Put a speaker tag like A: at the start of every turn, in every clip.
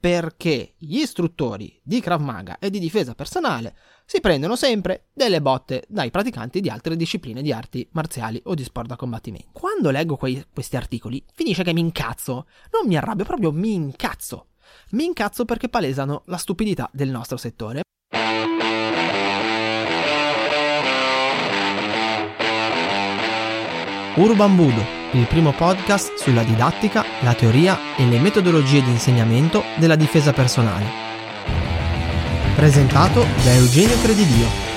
A: perché gli istruttori di Krav Maga e di difesa personale si prendono sempre delle botte dai praticanti di altre discipline di arti marziali o di sport da combattimento. Quando leggo quei, questi articoli finisce che mi incazzo, non mi arrabbio, proprio mi incazzo. Mi incazzo perché palesano la stupidità del nostro settore. Urban Budo, il primo podcast sulla didattica, la teoria e le metodologie di insegnamento della difesa personale. Presentato da Eugenio Credidio.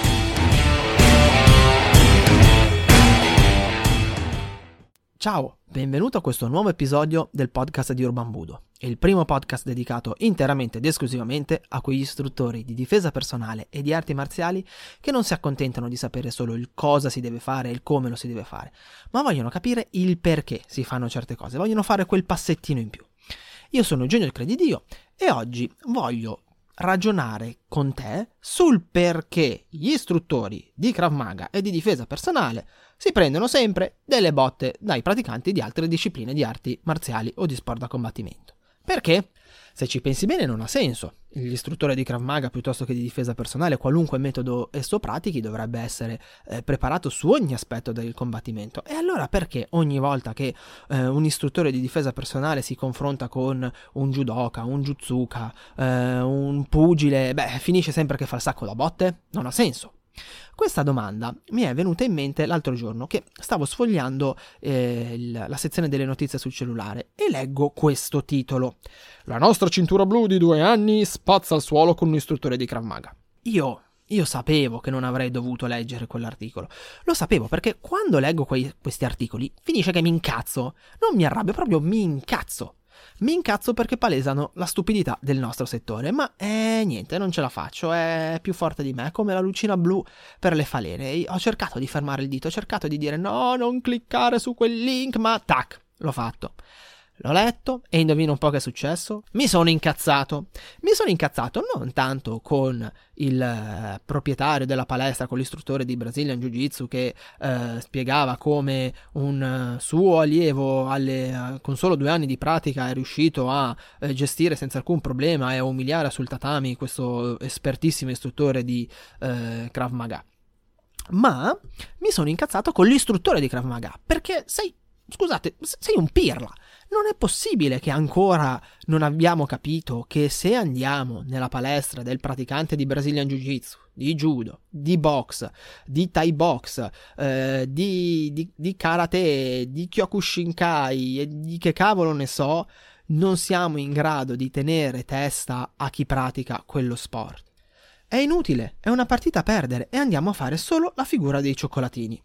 A: Ciao, benvenuto a questo nuovo episodio del podcast di Urban Budo, il primo podcast dedicato interamente ed esclusivamente a quegli istruttori di difesa personale e di arti marziali che non si accontentano di sapere solo il cosa si deve fare e il come lo si deve fare, ma vogliono capire il perché si fanno certe cose, vogliono fare quel passettino in più. Io sono Eugenio Credidio e oggi voglio ragionare con te sul perché gli istruttori di Krav Maga e di difesa personale si prendono sempre delle botte dai praticanti di altre discipline di arti marziali o di sport da combattimento. Perché? Se ci pensi bene non ha senso. L'istruttore di Krav Maga piuttosto che di difesa personale, qualunque metodo esso pratichi, dovrebbe essere eh, preparato su ogni aspetto del combattimento. E allora perché ogni volta che eh, un istruttore di difesa personale si confronta con un judoka, un jutsuka, eh, un pugile, beh, finisce sempre che fa il sacco da botte? Non ha senso. Questa domanda mi è venuta in mente l'altro giorno che stavo sfogliando eh, il, la sezione delle notizie sul cellulare e leggo questo titolo. La nostra cintura blu di due anni spazza al suolo con un istruttore di Krav Maga. Io io sapevo che non avrei dovuto leggere quell'articolo. Lo sapevo perché quando leggo quei, questi articoli finisce che mi incazzo. Non mi arrabbio, proprio mi incazzo. Mi incazzo perché palesano la stupidità del nostro settore, ma eh, niente, non ce la faccio, è più forte di me, come la lucina blu per le falene. Ho cercato di fermare il dito, ho cercato di dire no, non cliccare su quel link, ma tac, l'ho fatto. L'ho letto e indovino un po' che è successo? Mi sono incazzato. Mi sono incazzato non tanto con il eh, proprietario della palestra, con l'istruttore di Brazilian Jiu Jitsu che eh, spiegava come un uh, suo allievo alle, uh, con solo due anni di pratica è riuscito a uh, gestire senza alcun problema e a umiliare sul tatami questo espertissimo istruttore di Krav Maga. Ma mi sono incazzato con l'istruttore di Krav Maga perché sei scusate, sei un pirla. Non è possibile che ancora non abbiamo capito che se andiamo nella palestra del praticante di Brazilian Jiu Jitsu, di judo, di box, di Thai box, eh, di, di, di, karate, di kyokushinkai e di che cavolo ne so, non siamo in grado di tenere testa a chi pratica quello sport. È inutile, è una partita a perdere e andiamo a fare solo la figura dei cioccolatini.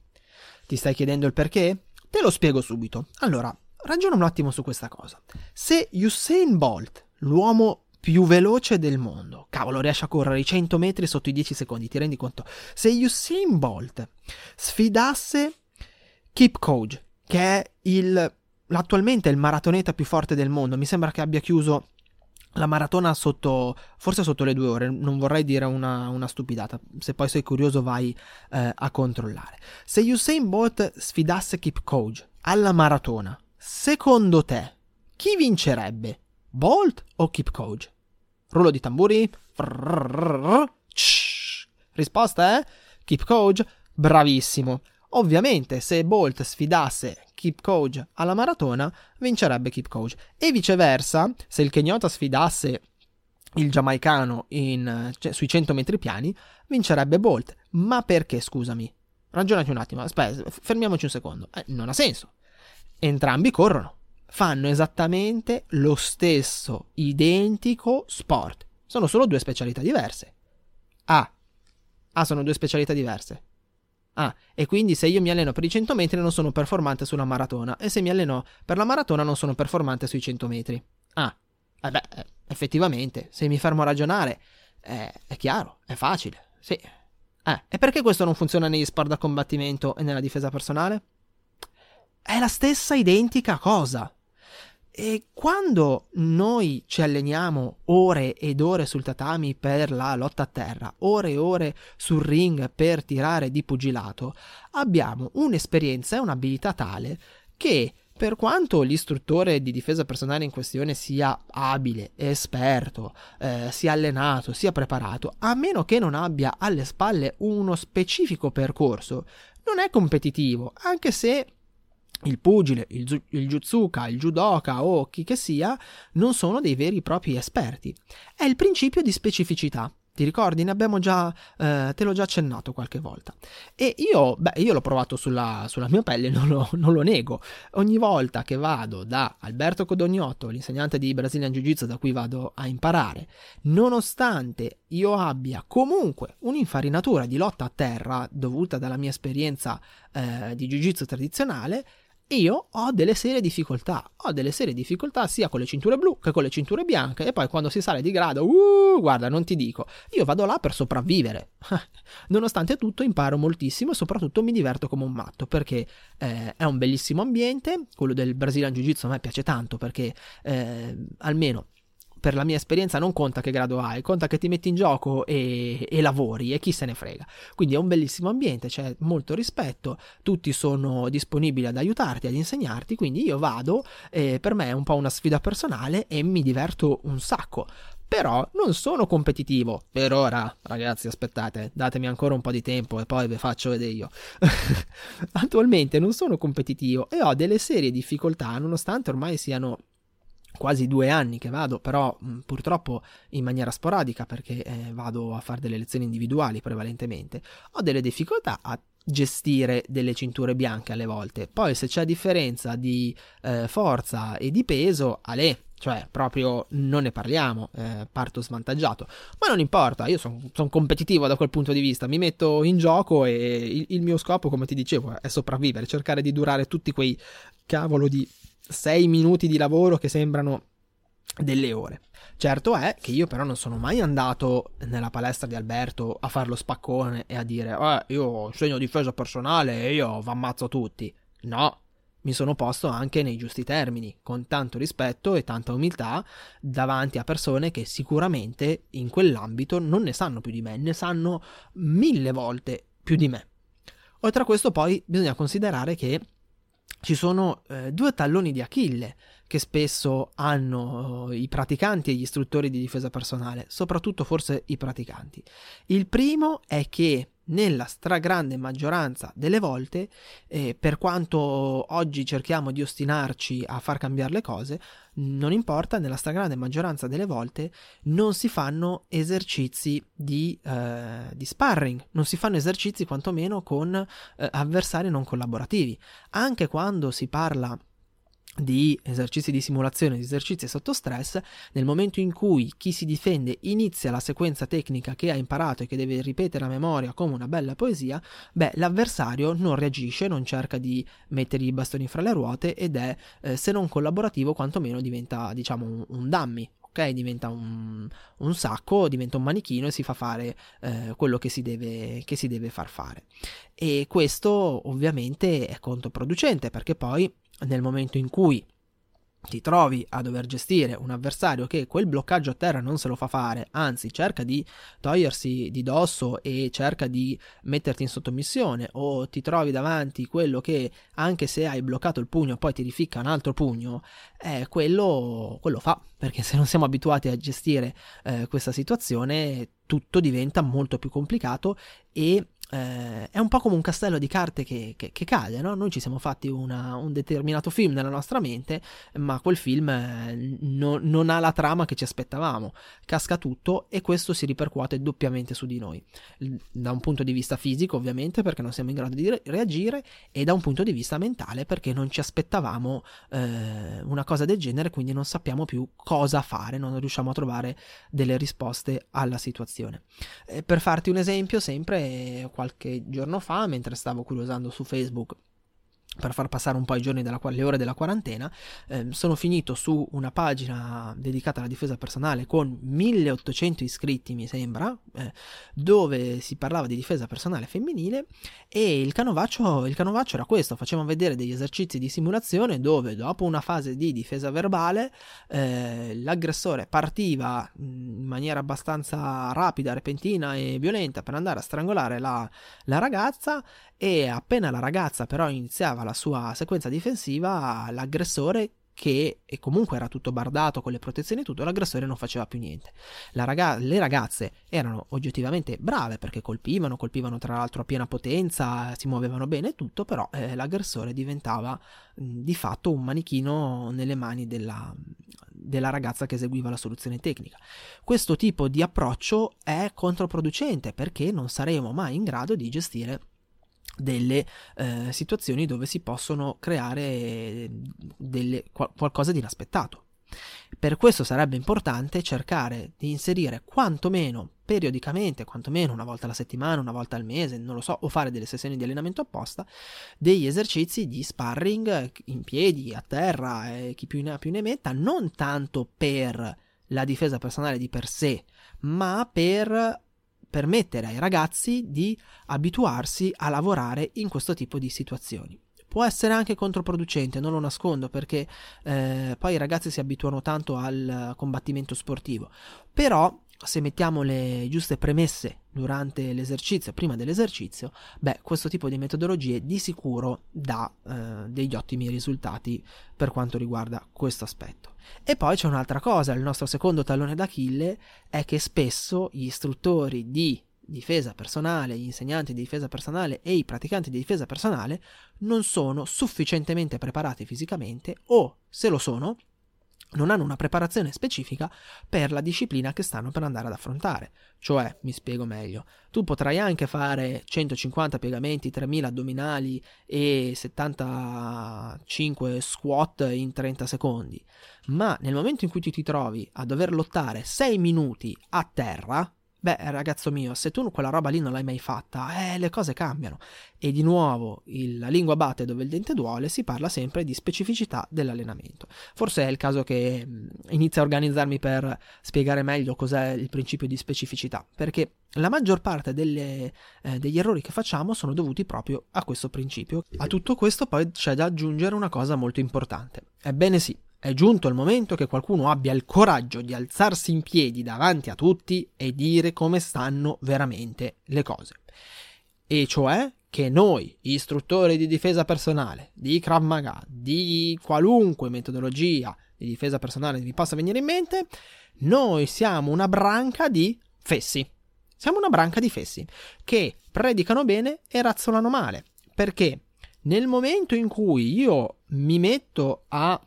A: Ti stai chiedendo il perché? Te lo spiego subito. Allora, ragiona un attimo su questa cosa. Se Usain Bolt, l'uomo più veloce del mondo, cavolo, riesce a correre i 100 metri sotto i 10 secondi, ti rendi conto? Se Usain Bolt sfidasse Kip Coach, che è il, attualmente il maratoneta più forte del mondo, mi sembra che abbia chiuso la maratona sotto, forse sotto le due ore, non vorrei dire una, una stupidata, se poi sei curioso vai eh, a controllare. Se Usain Bolt sfidasse Kip Coach alla maratona, Secondo te, chi vincerebbe? Bolt o Keep Coach? Rullo di tamburi? Risposta è Keep Coach? Bravissimo. Ovviamente, se Bolt sfidasse Keep Coach alla maratona, vincerebbe Keep Coach. E viceversa, se il kenyota sfidasse il giamaicano in, cioè, sui 100 metri piani, vincerebbe Bolt. Ma perché, scusami? Ragionati un attimo, aspetta, fermiamoci un secondo. Eh, non ha senso entrambi corrono. Fanno esattamente lo stesso identico sport. Sono solo due specialità diverse. Ah, ah sono due specialità diverse. Ah, e quindi se io mi alleno per i 100 metri non sono performante sulla maratona e se mi alleno per la maratona non sono performante sui 100 metri. Ah, eh beh, eh, effettivamente, se mi fermo a ragionare, eh, è chiaro, è facile, sì. Eh, e perché questo non funziona negli sport da combattimento e nella difesa personale? È la stessa identica cosa. E quando noi ci alleniamo ore ed ore sul tatami per la lotta a terra, ore e ore sul ring per tirare di pugilato, abbiamo un'esperienza e un'abilità tale che per quanto l'istruttore di difesa personale in questione sia abile, esperto, eh, sia allenato, sia preparato, a meno che non abbia alle spalle uno specifico percorso, non è competitivo, anche se il pugile, il, il jutsuka, il judoka o chi che sia non sono dei veri e propri esperti. È il principio di specificità. Ti ricordi? Ne abbiamo già, eh, te l'ho già accennato qualche volta. E io, beh, io l'ho provato sulla, sulla mia pelle, non lo, non lo, nego. Ogni volta che vado da Alberto Codognotto, l'insegnante di Brazilian Jiu-Jitsu da cui vado a imparare, nonostante io abbia comunque un'infarinatura di lotta a terra dovuta dalla mia esperienza eh, di Jiu-Jitsu tradizionale, io ho delle serie difficoltà, ho delle serie difficoltà sia con le cinture blu che con le cinture bianche e poi quando si sale di grado, uh, guarda, non ti dico, io vado là per sopravvivere. Nonostante tutto imparo moltissimo e soprattutto mi diverto come un matto perché eh, è un bellissimo ambiente, quello del Brazilian Jiu-Jitsu a me piace tanto perché eh, almeno per la mia esperienza non conta che grado hai, conta che ti metti in gioco e, e, lavori e chi se ne frega. Quindi è un bellissimo ambiente, c'è molto rispetto, tutti sono disponibili ad aiutarti, ad insegnarti, quindi io vado, eh, per me è un po' una sfida personale e mi diverto un sacco. Però non sono competitivo. Per ora, ragazzi, aspettate, datemi ancora un po' di tempo e poi vi faccio vedere io. Attualmente non sono competitivo e ho delle serie difficoltà, nonostante ormai siano quasi due anni che vado, però mh, purtroppo in maniera sporadica perché eh, vado a fare delle lezioni individuali prevalentemente, ho delle difficoltà a gestire delle cinture bianche alle volte. Poi se c'è differenza di eh, forza e di peso, a lei cioè proprio non ne parliamo, eh, parto svantaggiato, ma non importa, io sono son competitivo da quel punto di vista, mi metto in gioco e il, il, mio scopo, come ti dicevo, è sopravvivere, cercare di durare tutti quei cavolo di 6 minuti di lavoro che sembrano delle ore. Certo è che io però non sono mai andato nella palestra di Alberto a fare lo spaccone e a dire eh, io segno difesa personale e io ammazzo tutti. No, mi sono posto anche nei giusti termini, con tanto rispetto e tanta umiltà davanti a persone che sicuramente in quell'ambito non ne sanno più di me, ne sanno mille volte più di me. Oltre a questo poi bisogna considerare che ci sono eh, due talloni di Achille che spesso hanno eh, i praticanti e gli istruttori di difesa personale, soprattutto forse i praticanti. Il primo è che nella stragrande maggioranza delle volte, eh, per quanto oggi cerchiamo di ostinarci a far cambiare le cose, non importa, nella stragrande maggioranza delle volte non si fanno esercizi di, eh, di sparring, non si fanno esercizi quantomeno con eh, avversari non collaborativi. Anche quando si parla di esercizi di simulazione, di esercizi sotto stress, nel momento in cui chi si difende inizia la sequenza tecnica che ha imparato e che deve ripetere a memoria come una bella poesia, beh, l'avversario non reagisce, non cerca di mettergli i bastoni fra le ruote ed è, eh, se non collaborativo, quantomeno diventa, diciamo, un, un dummy, ok? Diventa un, un, sacco, diventa un manichino e si fa fare eh, quello che si, deve, che si deve far fare. E questo ovviamente è controproducente perché poi nel momento in cui ti trovi a dover gestire un avversario che quel bloccaggio a terra non se lo fa fare, anzi cerca di togliersi di dosso e cerca di metterti in sottomissione, o ti trovi davanti quello che anche se hai bloccato il pugno poi ti rificca un altro pugno, eh, quello, quello fa, perché se non siamo abituati a gestire eh, questa situazione tutto diventa molto più complicato e eh, è un po' come un castello di carte che, che, che cade, no? Noi ci siamo fatti una, un determinato film nella nostra mente, ma quel film eh, no, non ha la trama che ci aspettavamo, casca tutto e questo si ripercuote doppiamente su di noi. Da un punto di vista fisico, ovviamente, perché non siamo in grado di re- reagire, e da un punto di vista mentale, perché non ci aspettavamo eh, una cosa del genere, quindi non sappiamo più cosa fare, non riusciamo a trovare delle risposte alla situazione. Eh, per farti un esempio, sempre qualche giorno fa, mentre stavo curiosando su Facebook per far passare un po' i giorni della, le ore della quarantena, eh, sono finito su una pagina dedicata alla difesa personale con 1800 iscritti, mi sembra, eh, dove si parlava di difesa personale femminile e il canovaccio, il canovaccio era questo, facevano vedere degli esercizi di simulazione dove dopo una fase di difesa verbale eh, l'aggressore partiva in maniera abbastanza rapida, repentina e violenta per andare a strangolare la, la ragazza e appena la ragazza però iniziava la sua sequenza difensiva, l'aggressore che e comunque era tutto bardato con le protezioni e tutto, l'aggressore non faceva più niente. Raga- le ragazze erano oggettivamente brave perché colpivano, colpivano tra l'altro a piena potenza, si muovevano bene e tutto, però eh, l'aggressore diventava mh, di fatto un manichino nelle mani della, della ragazza che eseguiva la soluzione tecnica. Questo tipo di approccio è controproducente perché non saremo mai in grado di gestire delle eh, situazioni dove si possono creare delle, qual- qualcosa di inaspettato. Per questo sarebbe importante cercare di inserire quantomeno periodicamente, quantomeno una volta alla settimana, una volta al mese, non lo so, o fare delle sessioni di allenamento apposta, degli esercizi di sparring in piedi, a terra, eh, chi più ne ha più ne metta, non tanto per la difesa personale di per sé, ma per permettere ai ragazzi di abituarsi a lavorare in questo tipo di situazioni. Può essere anche controproducente, non lo nascondo, perché eh, poi i ragazzi si abituano tanto al combattimento sportivo, però se mettiamo le giuste premesse durante l'esercizio, prima dell'esercizio, beh, questo tipo di metodologie di sicuro dà eh, degli ottimi risultati per quanto riguarda questo aspetto. E poi c'è un'altra cosa, il nostro secondo tallone d'Achille è che spesso gli istruttori di difesa personale, gli insegnanti di difesa personale e i praticanti di difesa personale non sono sufficientemente preparati fisicamente o, se lo sono, non hanno una preparazione specifica per la disciplina che stanno per andare ad affrontare. Cioè, mi spiego meglio, tu potrai anche fare 150 piegamenti, 3000 addominali e 75 squat in 30 secondi, ma nel momento in cui ti trovi a dover lottare 6 minuti a terra, Beh, ragazzo mio, se tu quella roba lì non l'hai mai fatta, eh, le cose cambiano. E di nuovo, il, la lingua batte dove il dente duole, si parla sempre di specificità dell'allenamento. Forse è il caso che mh, inizio a organizzarmi per spiegare meglio cos'è il principio di specificità, perché la maggior parte delle, eh, degli errori che facciamo sono dovuti proprio a questo principio. A tutto questo poi c'è da aggiungere una cosa molto importante. Ebbene sì, è giunto il momento che qualcuno abbia il coraggio di alzarsi in piedi davanti a tutti e dire come stanno veramente le cose. E cioè che noi, istruttori di difesa personale, di Krav Maga, di qualunque metodologia di difesa personale vi possa venire in mente, noi siamo una branca di fessi. Siamo una branca di fessi che predicano bene e razzolano male. Perché nel momento in cui io mi metto a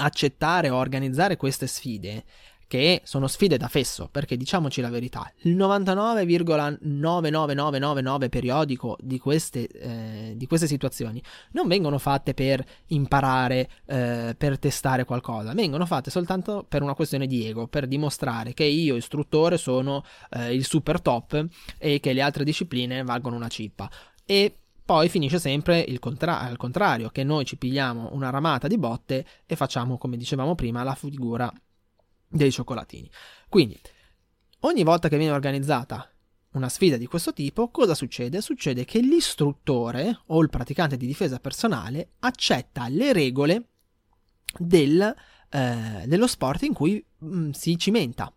A: accettare o organizzare queste sfide, che sono sfide da fesso, perché diciamoci la verità, il 99,99999 periodico di queste, eh, di queste situazioni non vengono fatte per imparare, eh, per testare qualcosa, vengono fatte soltanto per una questione di ego, per dimostrare che io, istruttore, sono eh, il super top e che le altre discipline valgono una cippa. E poi finisce sempre il contra- contrario, che noi ci pigliamo una ramata di botte e facciamo, come dicevamo prima, la figura dei cioccolatini. Quindi, ogni volta che viene organizzata una sfida di questo tipo, cosa succede? Succede che l'istruttore o il praticante di difesa personale accetta le regole del, eh, dello sport in cui mh, mm, si cimenta.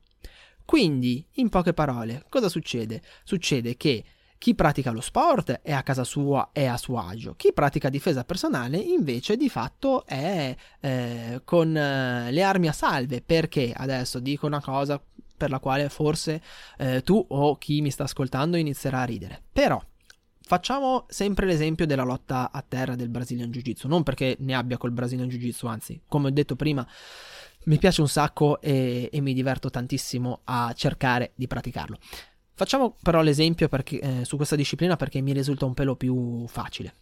A: Quindi, in poche parole, cosa succede? Succede che chi pratica lo sport è a casa sua e a suo agio, chi pratica difesa personale invece di fatto è eh, con eh, le armi a salve, perché adesso dico una cosa per la quale forse eh, tu o chi mi sta ascoltando inizierà a ridere. Però facciamo sempre l'esempio della lotta a terra del Brazilian Jiu-Jitsu, non perché ne abbia col Brazilian Jiu-Jitsu, anzi, come ho detto prima, mi piace un sacco e, e mi diverto tantissimo a cercare di praticarlo. Facciamo però l'esempio perché, eh, su questa disciplina perché mi risulta un pelo più facile.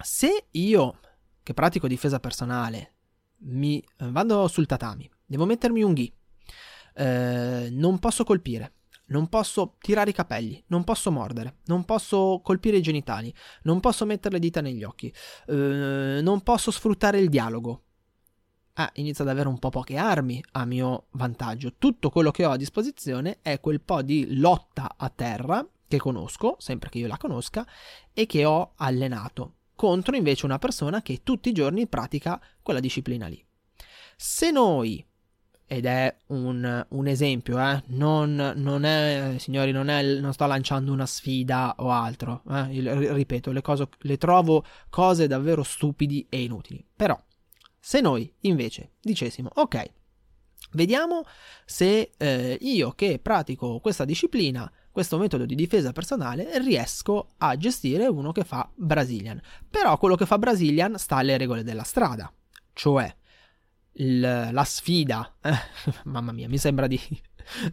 A: Se io, che pratico difesa personale, mi eh, vado sul tatami, devo mettermi un ghi, eh, non posso colpire, non posso tirare i capelli, non posso mordere, non posso colpire i genitali, non posso mettere le dita negli occhi, eh, non posso sfruttare il dialogo, ah, inizio ad avere un po' poche armi a mio vantaggio. Tutto quello che ho a disposizione è quel po' di lotta a terra che conosco, sempre che io la conosca, e che ho allenato, contro invece una persona che tutti i giorni pratica quella disciplina lì. Se noi ed è un, un esempio, eh? non, non, è, signori, non, è, non, sto lanciando una sfida o altro, eh? Ripeto, le, cose, le trovo cose davvero stupidi e inutili. Però, se noi invece dicessimo, ok, vediamo se eh, io che pratico questa disciplina, questo metodo di difesa personale, riesco a gestire uno che fa Brazilian. Però quello che fa Brazilian sta alle regole della strada, cioè la sfida. Mamma mia, mi sembra di,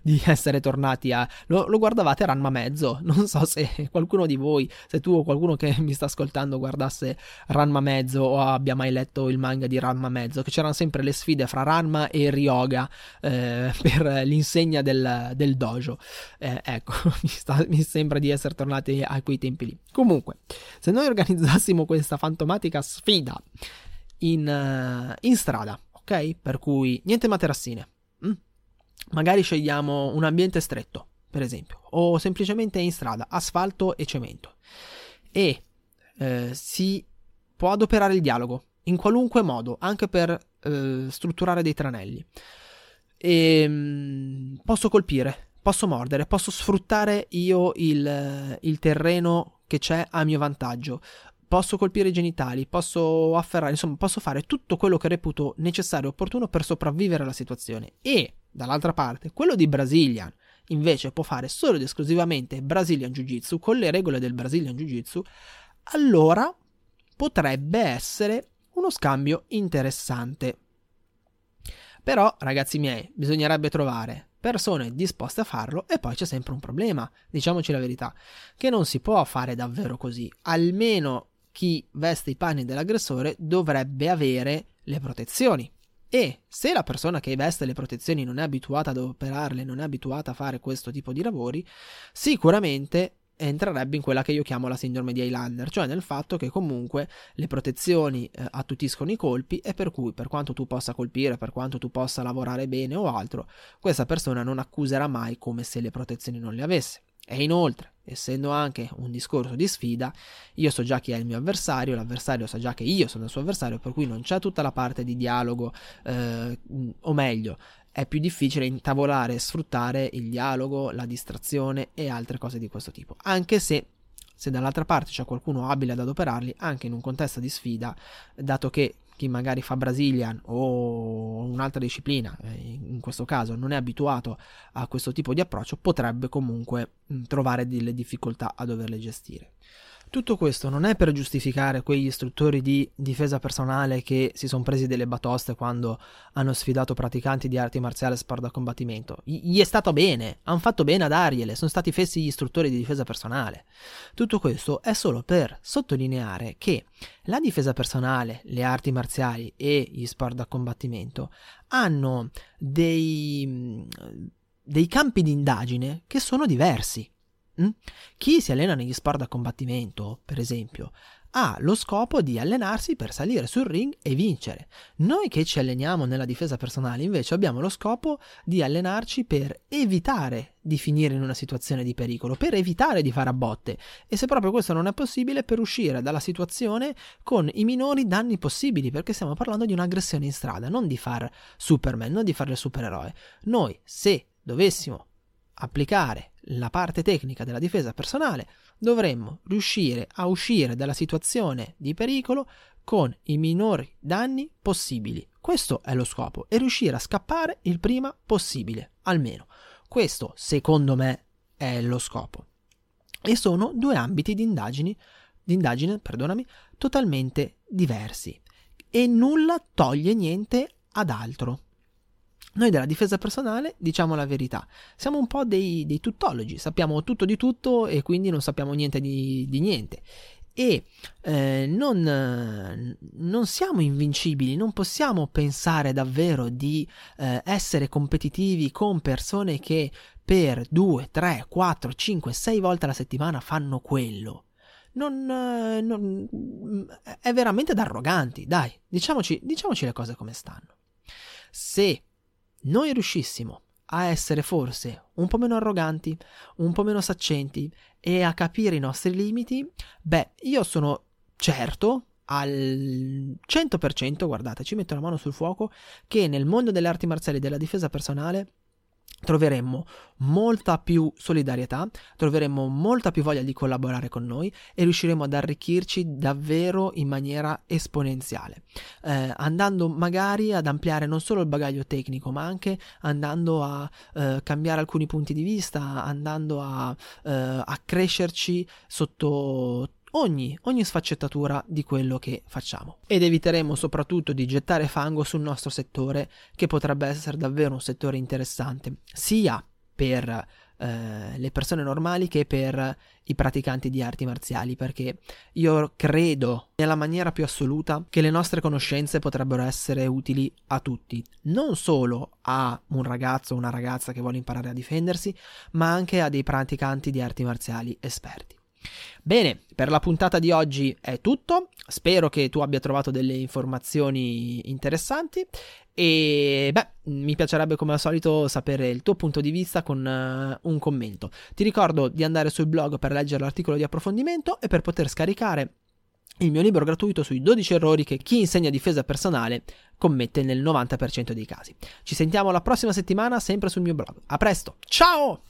A: di essere tornati a... Lo, lo, guardavate Ranma Mezzo? Non so se qualcuno di voi, se tu o qualcuno che mi sta ascoltando guardasse Ranma Mezzo o abbia mai letto il manga di Ranma Mezzo, che c'erano sempre le sfide fra Ranma e Ryoga eh, per l'insegna del, del dojo. Eh, ecco, mi, sta, mi sembra di essere tornati a quei tempi lì. Comunque, se noi organizzassimo questa fantomatica sfida in, uh, in strada, ok? Per cui niente materassine. Magari scegliamo un ambiente stretto, per esempio, o semplicemente in strada, asfalto e cemento. E eh, si può adoperare il dialogo in qualunque modo, anche per eh, strutturare dei tranelli. E, mh, mm, posso colpire, posso mordere, posso sfruttare io il, il terreno che c'è a mio vantaggio posso colpire i genitali, posso afferrare, insomma, posso fare tutto quello che reputo necessario e opportuno per sopravvivere alla situazione. E, dall'altra parte, quello di Brazilian, invece, può fare solo ed esclusivamente Brazilian Jiu-Jitsu con le regole del Brazilian Jiu-Jitsu, allora potrebbe essere uno scambio interessante. Però, ragazzi miei, bisognerebbe trovare persone disposte a farlo e poi c'è sempre un problema, diciamoci la verità, che non si può fare davvero così, almeno chi veste i panni dell'aggressore dovrebbe avere le protezioni. E se la persona che veste le protezioni non è abituata ad operarle, non è abituata a fare questo tipo di lavori, sicuramente entrerebbe in quella che io chiamo la sindrome di Highlander, cioè nel fatto che comunque le protezioni eh, attutiscono i colpi e per cui per quanto tu possa colpire, per quanto tu possa lavorare bene o altro, questa persona non accuserà mai come se le protezioni non le avesse. E inoltre, essendo anche un discorso di sfida, io so già chi è il mio avversario, l'avversario sa già che io sono il suo avversario, per cui non c'è tutta la parte di dialogo, eh, o meglio, è più difficile intavolare e sfruttare il dialogo, la distrazione e altre cose di questo tipo. Anche se se dall'altra parte c'è qualcuno abile ad adoperarli, anche in un contesto di sfida, dato che chi magari fa Brazilian o un'altra disciplina, eh, in questo caso non è abituato a questo tipo di approccio, potrebbe comunque mm, trovare delle difficoltà a doverle gestire. Tutto questo non è per giustificare quegli istruttori di difesa personale che si sono presi delle batoste quando hanno sfidato praticanti di arti marziali e sport da combattimento. gli è stato bene, hanno fatto bene a dargliele, sono stati fessi gli istruttori di difesa personale. Tutto questo è solo per sottolineare che la difesa personale, le arti marziali e gli sport da combattimento hanno dei, dei campi di indagine che sono diversi. Mm? Chi si allena negli sport da combattimento, per esempio, ha lo scopo di allenarsi per salire sul ring e vincere. Noi che ci alleniamo nella difesa personale invece abbiamo lo scopo di allenarci per evitare di finire in una situazione di pericolo, per evitare di fare a botte e se proprio questo non è possibile per uscire dalla situazione con i minori danni possibili perché stiamo parlando di un'aggressione in strada, non di far Superman, non di fare il supereroe. Noi se dovessimo applicare la parte tecnica della difesa personale, dovremmo riuscire a uscire dalla situazione di pericolo con i minori danni possibili. Questo è lo scopo e riuscire a scappare il prima possibile, almeno. Questo, secondo me, è lo scopo. E sono due ambiti di indagini, di indagine, perdonami, totalmente diversi. E nulla toglie niente ad altro. Noi della difesa personale diciamo la verità, siamo un po' dei, dei tuttologi, sappiamo tutto di tutto e quindi non sappiamo niente di, di niente. E eh, non, non, siamo invincibili, non possiamo pensare davvero di eh, essere competitivi con persone che per 2, 3, 4, 5, 6 volte alla settimana fanno quello. Non, eh, non, è veramente da arroganti, dai, diciamoci, diciamoci le cose come stanno. Se noi riuscissimo a essere forse un po' meno arroganti, un po' meno saccenti e a capire i nostri limiti, beh, io sono certo al 100%, guardate, ci metto la mano sul fuoco, che nel mondo delle arti marziali e della difesa personale troveremmo molta più solidarietà, troveremo molta più voglia di collaborare con noi e riusciremo ad arricchirci davvero in maniera esponenziale, eh, andando magari ad ampliare non solo il bagaglio tecnico, ma anche andando a eh, cambiare alcuni punti di vista, andando a, eh, a crescerci sotto ogni, ogni sfaccettatura di quello che facciamo. Ed eviteremo soprattutto di gettare fango sul nostro settore, che potrebbe essere davvero un settore interessante, sia per eh, le persone normali che per i praticanti di arti marziali, perché io credo nella maniera più assoluta che le nostre conoscenze potrebbero essere utili a tutti, non solo a un ragazzo o una ragazza che vuole imparare a difendersi, ma anche a dei praticanti di arti marziali esperti. Bene, per la puntata di oggi è tutto. Spero che tu abbia trovato delle informazioni interessanti e beh, mi piacerebbe come al solito sapere il tuo punto di vista con uh, un commento. Ti ricordo di andare sul blog per leggere l'articolo di approfondimento e per poter scaricare il mio libro gratuito sui 12 errori che chi insegna difesa personale commette nel 90% dei casi. Ci sentiamo la prossima settimana sempre sul mio blog. A presto, ciao!